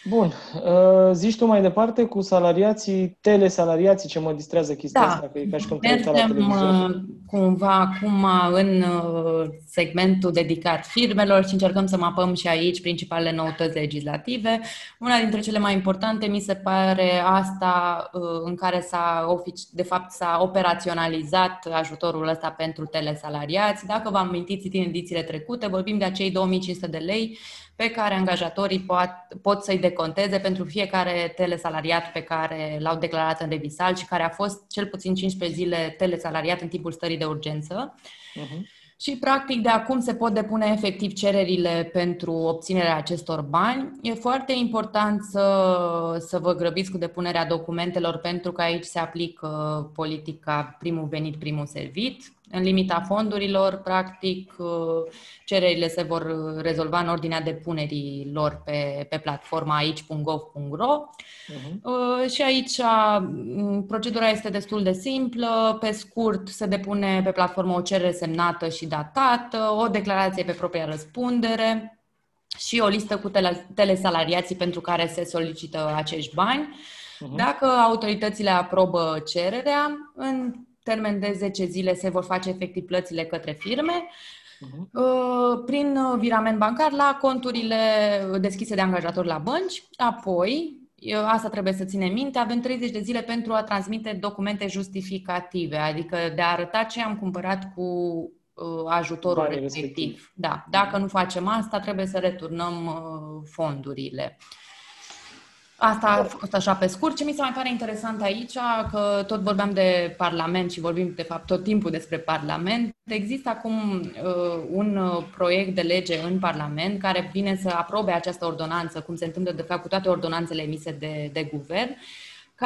Bun. Uh, zici tu mai departe cu salariații, telesalariații, ce mă distrează chestia da. asta, că e ca și cum Mergem uh, cumva acum în uh, segmentul dedicat firmelor și încercăm să mapăm și aici principalele noutăți legislative. Una dintre cele mai importante mi se pare asta în care s-a, de fapt, s-a operaționalizat ajutorul ăsta pentru telesalariați. Dacă vă amintiți din edițiile trecute, vorbim de acei 2500 de lei pe care angajatorii pot, pot să-i deconteze pentru fiecare telesalariat pe care l-au declarat în revisal și care a fost cel puțin 15 zile telesalariat în timpul stării de urgență. Uh-huh. Și, practic, de acum se pot depune efectiv cererile pentru obținerea acestor bani. E foarte important să, să vă grăbiți cu depunerea documentelor pentru că aici se aplică politica primul venit, primul servit. În limita fondurilor, practic, cererile se vor rezolva în ordinea depunerii lor pe, pe platforma aici.gov.ro uh-huh. Mhm. și aici procedura este destul de simplă. Pe scurt, se depune pe platformă o cerere semnată și datată, o declarație pe propria răspundere și o listă cu tele, telesalariații pentru care se solicită acești bani. Uh-huh. Dacă autoritățile aprobă cererea, în termen de 10 zile se vor face efectiv plățile către firme uh-huh. prin virament bancar la conturile deschise de angajatori la bănci. Apoi, asta trebuie să ținem minte, avem 30 de zile pentru a transmite documente justificative, adică de a arăta ce am cumpărat cu uh, ajutorul respectiv. respectiv. Da, dacă nu facem asta, trebuie să returnăm uh, fondurile. Asta a fost așa pe scurt. Ce mi se mai pare interesant aici, că tot vorbeam de Parlament și vorbim de fapt tot timpul despre Parlament, există acum uh, un uh, proiect de lege în Parlament care vine să aprobe această ordonanță, cum se întâmplă de fapt cu toate ordonanțele emise de, de guvern,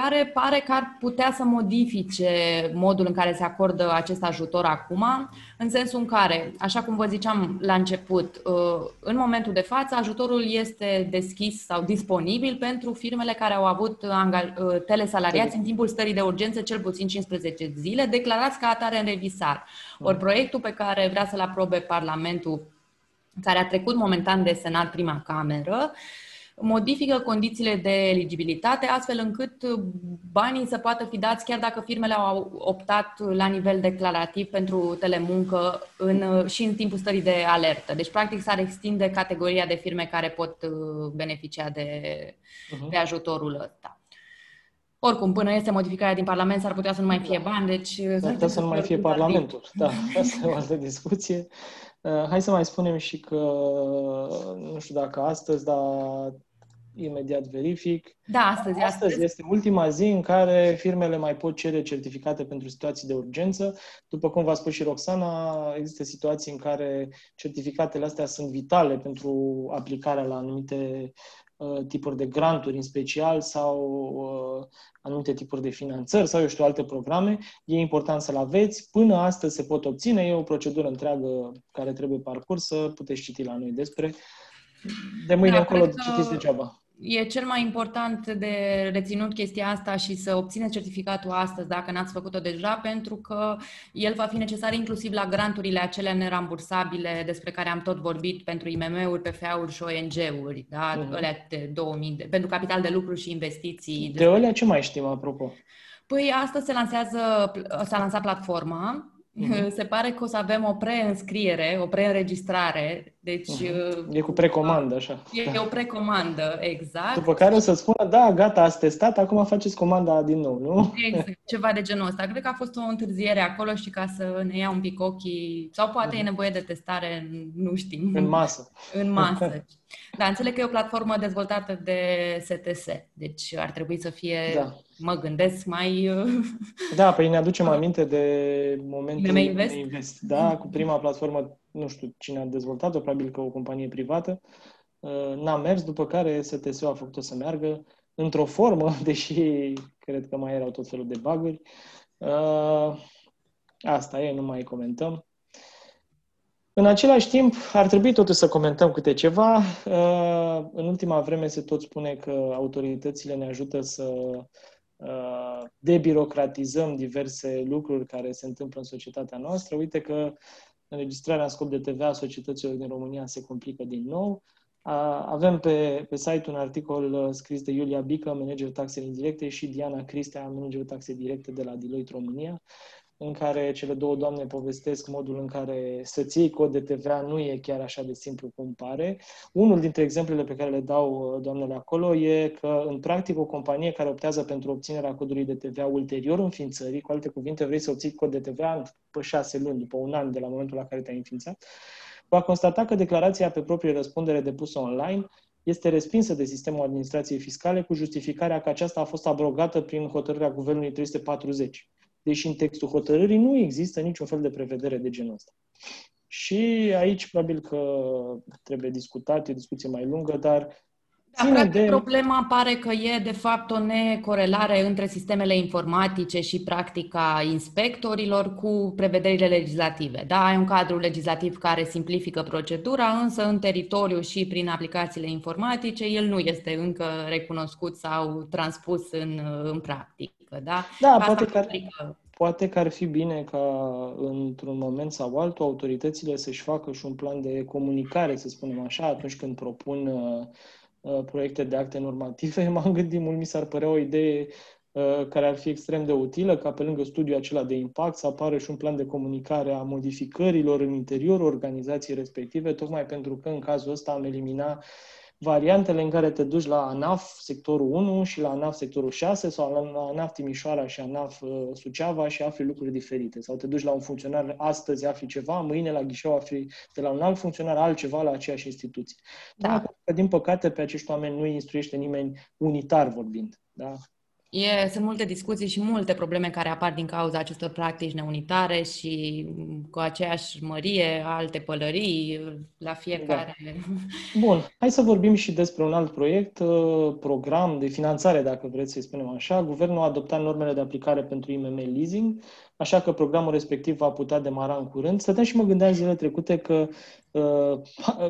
care pare că ar putea să modifice modul în care se acordă acest ajutor acum, în sensul în care, așa cum vă ziceam la început, uh, în momentul de față ajutorul este deschis sau disponibil pentru firmele care au avut uh, telesalariați în timpul stării de urgență cel puțin 15 zile, declarați ca atare în revisar. Ori mm. proiectul pe care vrea să-l aprobe Parlamentul, care a trecut momentan de Senat prima cameră, modifică condițiile de eligibilitate astfel încât banii să poată fi dați chiar dacă firmele au optat la nivel declarativ pentru telemuncă în, și în timpul stării de alertă. Deci, practic, s-ar extinde categoria de firme care pot uh, beneficia de, uh-huh. de ajutorul ăsta. Oricum, până este modificarea din Parlament, s-ar putea să nu mai fie bani, deci... S-ar putea să nu mai fie Parlamentul, da, asta e o altă discuție. Uh, hai să mai spunem și că, nu știu dacă astăzi, dar imediat verific. Da, astăzi, astăzi. Astăzi este ultima zi în care firmele mai pot cere certificate pentru situații de urgență. După cum v-a spus și Roxana, există situații în care certificatele astea sunt vitale pentru aplicarea la anumite uh, tipuri de granturi în special sau uh, anumite tipuri de finanțări sau, eu știu, alte programe. E important să-l aveți. Până astăzi se pot obține. E o procedură întreagă care trebuie parcursă. Puteți citi la noi despre. De mâine da, încolo citiți degeaba e cel mai important de reținut chestia asta și să obțineți certificatul astăzi, dacă n-ați făcut-o deja, pentru că el va fi necesar inclusiv la granturile acelea nerambursabile despre care am tot vorbit pentru IMM-uri, PFA-uri și ONG-uri, da? Uh-huh. Alea de 2000, de, pentru capital de lucru și investiții. De alea ce mai știm, apropo? Păi astăzi se lansează, s-a lansat platforma Uh-huh. Se pare că o să avem o preînscriere, o preînregistrare. Deci, uh-huh. E cu precomandă, așa. E, da. e o precomandă, exact. După care o să spună, da, gata, ați testat, acum faceți comanda din nou, nu? Exact, ceva de genul ăsta. Cred că a fost o întârziere acolo și ca să ne ia un pic ochii, sau poate uh-huh. e nevoie de testare, nu știm. În masă. În masă. Da, înțeleg că e o platformă dezvoltată de STS, deci ar trebui să fie, da. mă gândesc, mai... Da, păi ne aducem aminte de momentul de Invest. Invest, da, cu prima platformă nu știu cine a dezvoltat-o, probabil că o companie privată, n-a mers, după care STS-ul a făcut-o să meargă într-o formă, deși cred că mai erau tot felul de baguri. Asta e, nu mai comentăm. În același timp, ar trebui totuși să comentăm câte ceva. În ultima vreme se tot spune că autoritățile ne ajută să debirocratizăm diverse lucruri care se întâmplă în societatea noastră. Uite că înregistrarea în scop de TVA a societăților din România se complică din nou. Avem pe, pe site un articol uh, scris de Iulia Bică, manager taxe indirecte, și Diana Cristea, manager taxe directe de la Deloitte România, în care cele două doamne povestesc modul în care să-ți iei cod de TVA nu e chiar așa de simplu cum pare. Unul dintre exemplele pe care le dau uh, doamnele acolo e că, în practic, o companie care optează pentru obținerea codului de TVA ulterior înființării, cu alte cuvinte, vrei să obții cod de TVA pe șase luni, după un an de la momentul la care te-ai înființat, va constata că declarația pe proprie răspundere depusă online este respinsă de sistemul administrației fiscale cu justificarea că aceasta a fost abrogată prin hotărârea Guvernului 340 deși în textul hotărârii nu există niciun fel de prevedere de genul ăsta. Și aici probabil că trebuie discutat, e o discuție mai lungă, dar da, practic, de... problema pare că e, de fapt, o necorelare între sistemele informatice și practica inspectorilor cu prevederile legislative. Da, ai un cadru legislativ care simplifică procedura, însă în teritoriu și prin aplicațiile informatice el nu este încă recunoscut sau transpus în, în practică. Da, da poate că, ar, poate că ar fi bine ca într-un moment sau altul autoritățile să-și facă și un plan de comunicare, să spunem așa, atunci când propun uh, Uh, proiecte de acte normative, m-am gândit mult, mi s-ar părea o idee uh, care ar fi extrem de utilă, ca pe lângă studiul acela de impact să apară și un plan de comunicare a modificărilor în interiorul organizației respective, tocmai pentru că în cazul ăsta am eliminat variantele în care te duci la ANAF sectorul 1 și la ANAF sectorul 6 sau la ANAF Timișoara și ANAF uh, Suceava și afli lucruri diferite. Sau te duci la un funcționar, astăzi afli ceva, mâine la ghișeu afli de la un alt funcționar altceva la aceeași instituție. Da. Că, din păcate, pe acești oameni nu îi instruiește nimeni unitar vorbind. Da? E, sunt multe discuții și multe probleme care apar din cauza acestor practici neunitare și cu aceeași mărie alte pălării la fiecare. Da. Bun, hai să vorbim și despre un alt proiect, uh, program de finanțare, dacă vreți să-i spunem așa. Guvernul a adoptat normele de aplicare pentru IMM leasing, așa că programul respectiv va putea demara în curând. Stăteam și mă gândeam zilele trecute că, uh,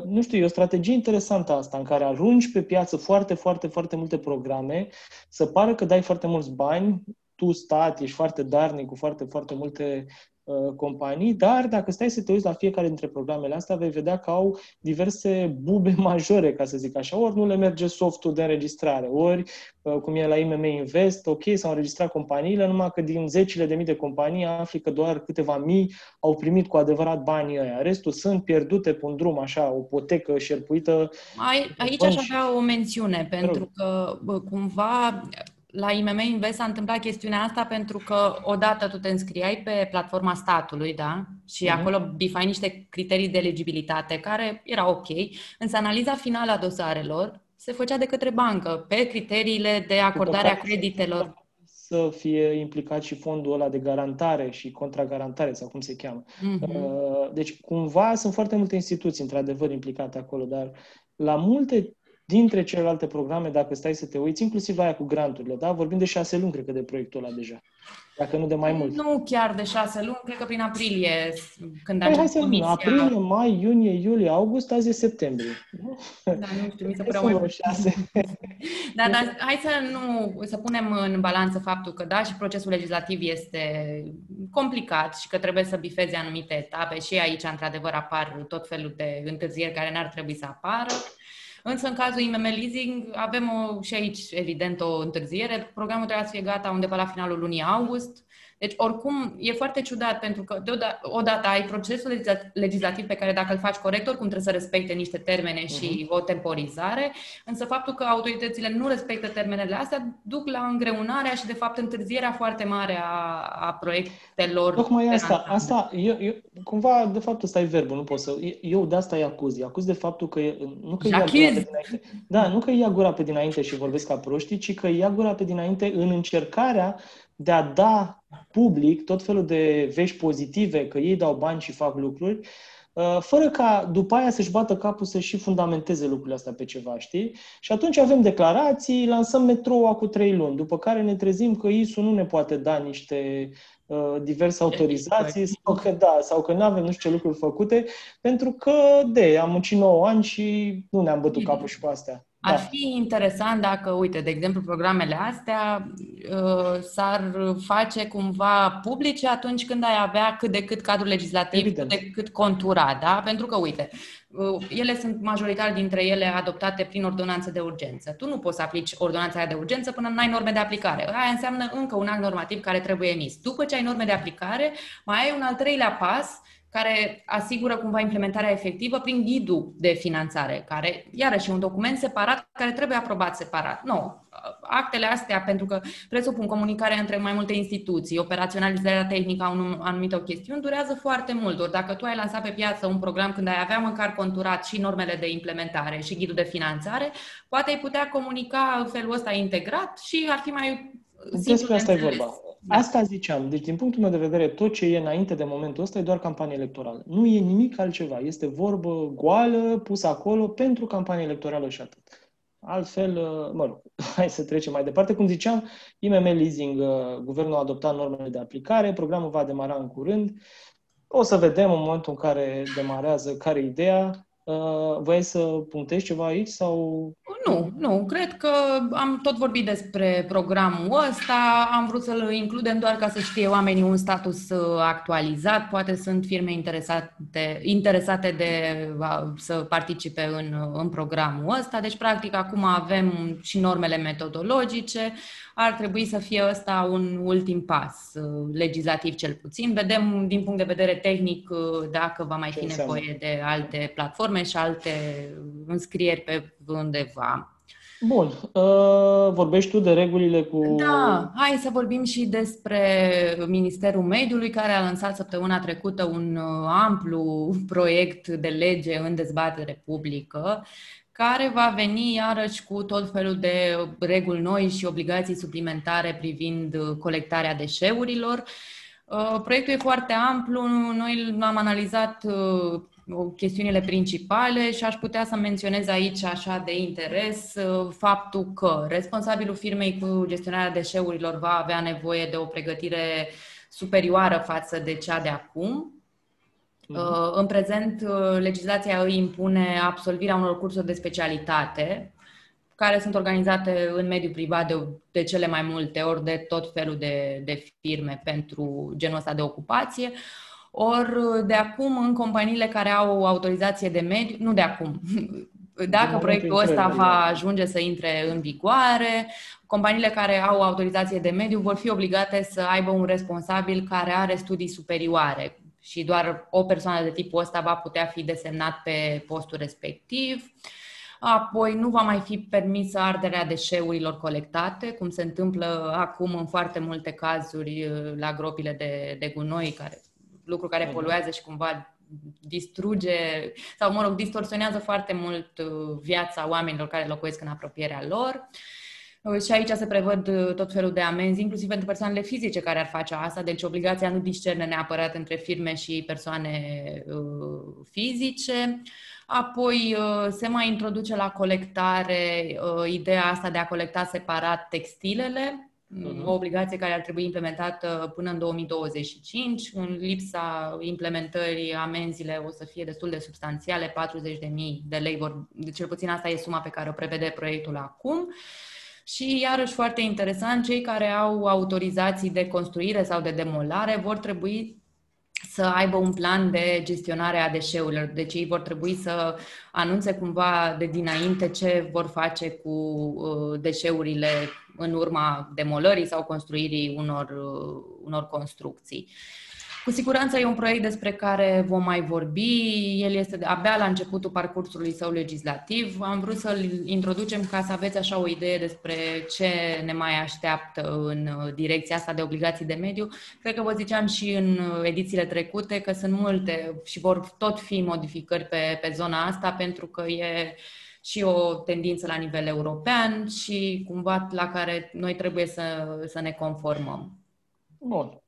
nu știu, e o strategie interesantă asta, în care arunci pe piață foarte, foarte, foarte multe programe, să pară că dai foarte mulți bani, tu stat, ești foarte darnic cu foarte, foarte multe Uh, companii, dar dacă stai să te uiți la fiecare dintre programele astea, vei vedea că au diverse bube majore, ca să zic așa. Ori nu le merge softul de înregistrare, ori, uh, cum e la IMM Invest, ok, s-au înregistrat companiile, numai că din zecile de mii de companii afli că doar câteva mii au primit cu adevărat banii ăia. Restul sunt pierdute pe un drum, așa, o potecă șerpuită. Ai, aici aș avea o mențiune, pentru că cumva la IMM Invest s-a întâmplat chestiunea asta pentru că odată tu te înscriai pe platforma statului, da? Și uh-huh. acolo bifai niște criterii de eligibilitate care erau ok, însă analiza finală a dosarelor se făcea de către bancă pe criteriile de acordare a creditelor. Să fie implicat și fondul ăla de garantare și contragarantare, sau cum se cheamă. Uh-huh. Deci, cumva, sunt foarte multe instituții, într-adevăr, implicate acolo, dar la multe dintre celelalte programe, dacă stai să te uiți, inclusiv la aia cu granturile, da? Vorbim de șase luni, cred că, de proiectul ăla deja. Dacă nu de mai mult. Nu chiar de șase luni, cred că prin aprilie, când păi, hai să comisia... aprilie, mai, iunie, iulie, august, azi e septembrie. Da, nu știu, mi se pare mai șase. Da, dar hai să nu, să punem în balanță faptul că, da, și procesul legislativ este complicat și că trebuie să bifeze anumite etape și aici, într-adevăr, apar tot felul de întârzieri care n-ar trebui să apară. Însă, în cazul IMM Leasing, avem o, și aici, evident, o întârziere. Programul trebuie să fie gata undeva la finalul lunii august. Deci, oricum, e foarte ciudat pentru că, deodată, odată, ai procesul legislativ pe care, dacă îl faci corect, oricum trebuie să respecte niște termene și uh-huh. o temporizare, însă faptul că autoritățile nu respectă termenele astea duc la îngreunarea și, de fapt, întârzierea foarte mare a, a proiectelor. Tocmai asta, asta eu, eu, cumva, de fapt, ăsta e verbul, nu pot să... Eu de asta îi acuz. Îi acuz de faptul că... Nu că ia gura pe dinainte, da, nu că ia gura pe dinainte și vorbesc ca proștii, ci că ia gura pe dinainte în încercarea de a da public tot felul de vești pozitive, că ei dau bani și fac lucruri, uh, fără ca după aia să-și bată capul să și fundamenteze lucrurile astea pe ceva, știi? Și atunci avem declarații, lansăm metroua cu trei luni, după care ne trezim că ISU nu ne poate da niște uh, diverse autorizații sau că da, sau că nu avem nu știu ce lucruri făcute, pentru că de, am muncit 9 ani și nu ne-am bătut capul și cu astea. Ar da. fi interesant dacă, uite, de exemplu, programele astea uh, s-ar face cumva publice atunci când ai avea cât de cât cadru legislativ, Evident. cât de cât conturat, da? Pentru că, uite, uh, ele sunt majoritar dintre ele adoptate prin ordonanță de urgență. Tu nu poți să aplici ordonanța de urgență până nu ai norme de aplicare. Aia înseamnă încă un act normativ care trebuie emis. După ce ai norme de aplicare, mai ai un al treilea pas care asigură cumva implementarea efectivă prin ghidul de finanțare, care, iarăși, e un document separat care trebuie aprobat separat. Nu. Actele astea, pentru că presupun comunicarea între mai multe instituții, operaționalizarea tehnică a unui anumitor chestiuni, durează foarte mult. Ori dacă tu ai lansat pe piață un program când ai avea măcar conturat și normele de implementare și ghidul de finanțare, poate ai putea comunica în felul ăsta integrat și ar fi mai Despre asta e vorba. Da. Asta ziceam. Deci, din punctul meu de vedere, tot ce e înainte de momentul ăsta e doar campanie electorală. Nu e nimic altceva. Este vorbă goală, pusă acolo pentru campanie electorală și atât. Altfel, uh, mă rog, hai să trecem mai departe. Cum ziceam, IMM Leasing, uh, guvernul a adoptat normele de aplicare, programul va demara în curând. O să vedem în momentul în care demarează care e ideea. Uh, Vrei să punctezi ceva aici sau... Nu, nu. Cred că am tot vorbit despre programul ăsta. Am vrut să-l includem doar ca să știe oamenii un status uh, actualizat. Poate sunt firme interesate, interesate de uh, să participe în, în programul ăsta. Deci, practic, acum avem și normele metodologice ar trebui să fie ăsta un ultim pas, uh, legislativ cel puțin. Vedem din punct de vedere tehnic uh, dacă va mai fi nevoie de alte platforme și alte înscrieri pe undeva. Bun. Uh, vorbești tu de regulile cu... Da, hai să vorbim și despre Ministerul Mediului, care a lansat săptămâna trecută un amplu proiect de lege în dezbatere publică care va veni iarăși cu tot felul de reguli noi și obligații suplimentare privind colectarea deșeurilor. Uh, proiectul e foarte amplu, noi am analizat uh, chestiunile principale și aș putea să menționez aici așa de interes uh, faptul că responsabilul firmei cu gestionarea deșeurilor va avea nevoie de o pregătire superioară față de cea de acum, Uh, în prezent, uh, legislația îi impune absolvirea unor cursuri de specialitate, care sunt organizate în mediul privat de, de cele mai multe ori de tot felul de, de firme pentru genul ăsta de ocupație. Ori de acum, în companiile care au autorizație de mediu, nu de acum, dacă de proiectul ăsta va ajunge să intre în vigoare, companiile care au autorizație de mediu vor fi obligate să aibă un responsabil care are studii superioare, și doar o persoană de tipul ăsta va putea fi desemnat pe postul respectiv. Apoi nu va mai fi permisă arderea deșeurilor colectate, cum se întâmplă acum în foarte multe cazuri uh, la gropile de, de gunoi, care, lucru care mhm. poluează și cumva distruge sau, mă rog, distorsionează foarte mult uh, viața oamenilor care locuiesc în apropierea lor. Uh, și aici se prevăd uh, tot felul de amenzi, inclusiv pentru persoanele fizice care ar face asta, deci obligația nu discerne neapărat între firme și persoane uh, fizice. Apoi uh, se mai introduce la colectare uh, ideea asta de a colecta separat textilele, uh-huh. o obligație care ar trebui implementată până în 2025. În lipsa implementării, amenziile o să fie destul de substanțiale, 40.000 de lei, vor, cel puțin asta e suma pe care o prevede proiectul acum. Uh, și, iarăși, foarte interesant, cei care au autorizații de construire sau de demolare vor trebui să aibă un plan de gestionare a deșeurilor. Deci ei vor trebui să anunțe cumva de dinainte ce vor face cu uh, deșeurile în urma demolării sau construirii unor, uh, unor construcții. Cu siguranță e un proiect despre care vom mai vorbi. El este abia la începutul parcursului său legislativ. Am vrut să-l introducem ca să aveți așa o idee despre ce ne mai așteaptă în direcția asta de obligații de mediu. Cred că vă ziceam și în edițiile trecute că sunt multe și vor tot fi modificări pe, pe zona asta pentru că e și o tendință la nivel european și cumva la care noi trebuie să, să ne conformăm. Bun.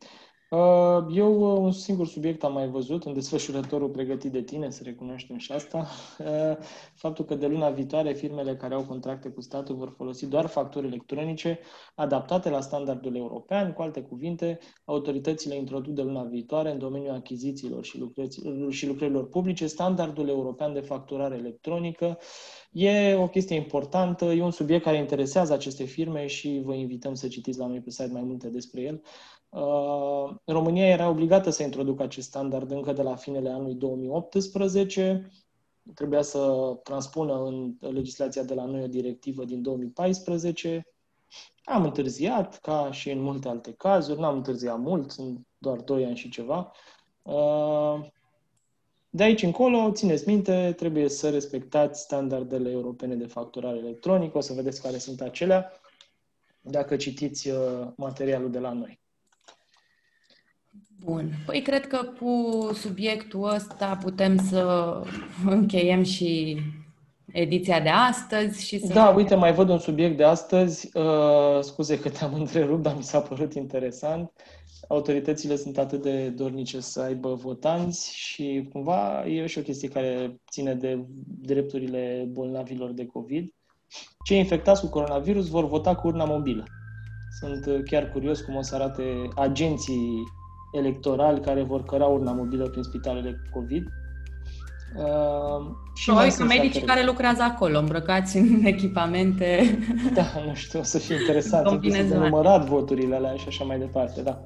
Uh, eu uh, un singur subiect am mai văzut în desfășurătorul pregătit de tine, să recunoaștem și asta, uh, faptul că de luna viitoare firmele care au contracte cu statul vor folosi doar facturi electronice adaptate la standardul european. Cu alte cuvinte, autoritățile introduc de luna viitoare în domeniul achizițiilor și lucrărilor publice standardul european de facturare electronică. E o chestie importantă, e un subiect care interesează aceste firme și vă invităm să citiți la noi pe site mai multe despre el. Uh, România era obligată să introducă acest standard încă de la finele anului 2018. Trebuia să transpună în legislația de la noi o directivă din 2014. Am întârziat, ca și în multe alte cazuri, n-am întârziat mult, sunt doar 2 ani și ceva. Uh, de aici încolo, țineți minte, trebuie să respectați standardele europene de facturare electronică, o să vedeți care sunt acelea dacă citiți uh, materialul de la noi. Bun. Păi cred că cu subiectul ăsta putem să încheiem și ediția de astăzi și să... Da, uite, mai văd un subiect de astăzi. Uh, scuze că te-am întrerupt, dar mi s-a părut interesant. Autoritățile sunt atât de dornice să aibă votanți și cumva e și o chestie care ține de drepturile bolnavilor de COVID. Cei infectați cu coronavirus vor vota cu urna mobilă. Sunt chiar curios cum o să arate agenții electorali care vor căra urna mobilă prin spitalele COVID. Uh, și mai că medicii care lucrează acolo, îmbrăcați în echipamente. Da, nu știu, o să fie interesant. Să numărat voturile alea și așa mai departe, da.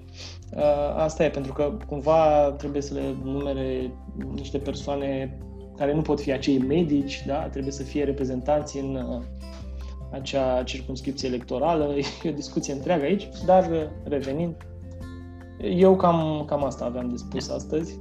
Uh, asta e, pentru că cumva trebuie să le numere niște persoane care nu pot fi acei medici, da? Trebuie să fie reprezentanți în uh, acea circunscripție electorală. E o discuție întreagă aici, dar uh, revenind, eu cam, cam asta aveam de spus astăzi.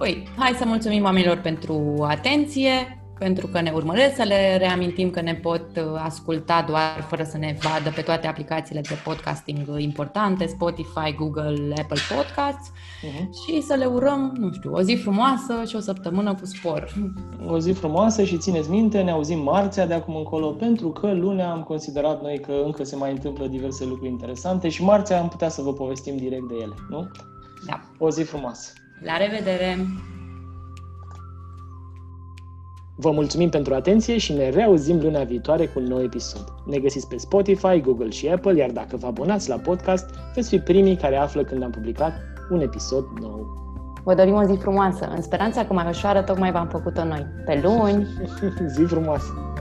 Păi, hai să mulțumim oamenilor pentru atenție pentru că ne urmăresc, să le reamintim că ne pot uh, asculta doar fără să ne vadă pe toate aplicațiile de podcasting importante, Spotify, Google, Apple Podcasts uh-huh. și să le urăm, nu știu, o zi frumoasă și o săptămână cu spor. O zi frumoasă și țineți minte, ne auzim marțea de acum încolo, pentru că lunea am considerat noi că încă se mai întâmplă diverse lucruri interesante și marțea am putea să vă povestim direct de ele, nu? Da. O zi frumoasă! La revedere! Vă mulțumim pentru atenție și ne reauzim luna viitoare cu un nou episod. Ne găsiți pe Spotify, Google și Apple, iar dacă vă abonați la podcast, veți fi primii care află când am publicat un episod nou. Vă dorim o zi frumoasă, în speranța că mai ușoară tocmai v-am făcut-o noi. Pe luni! zi frumoasă!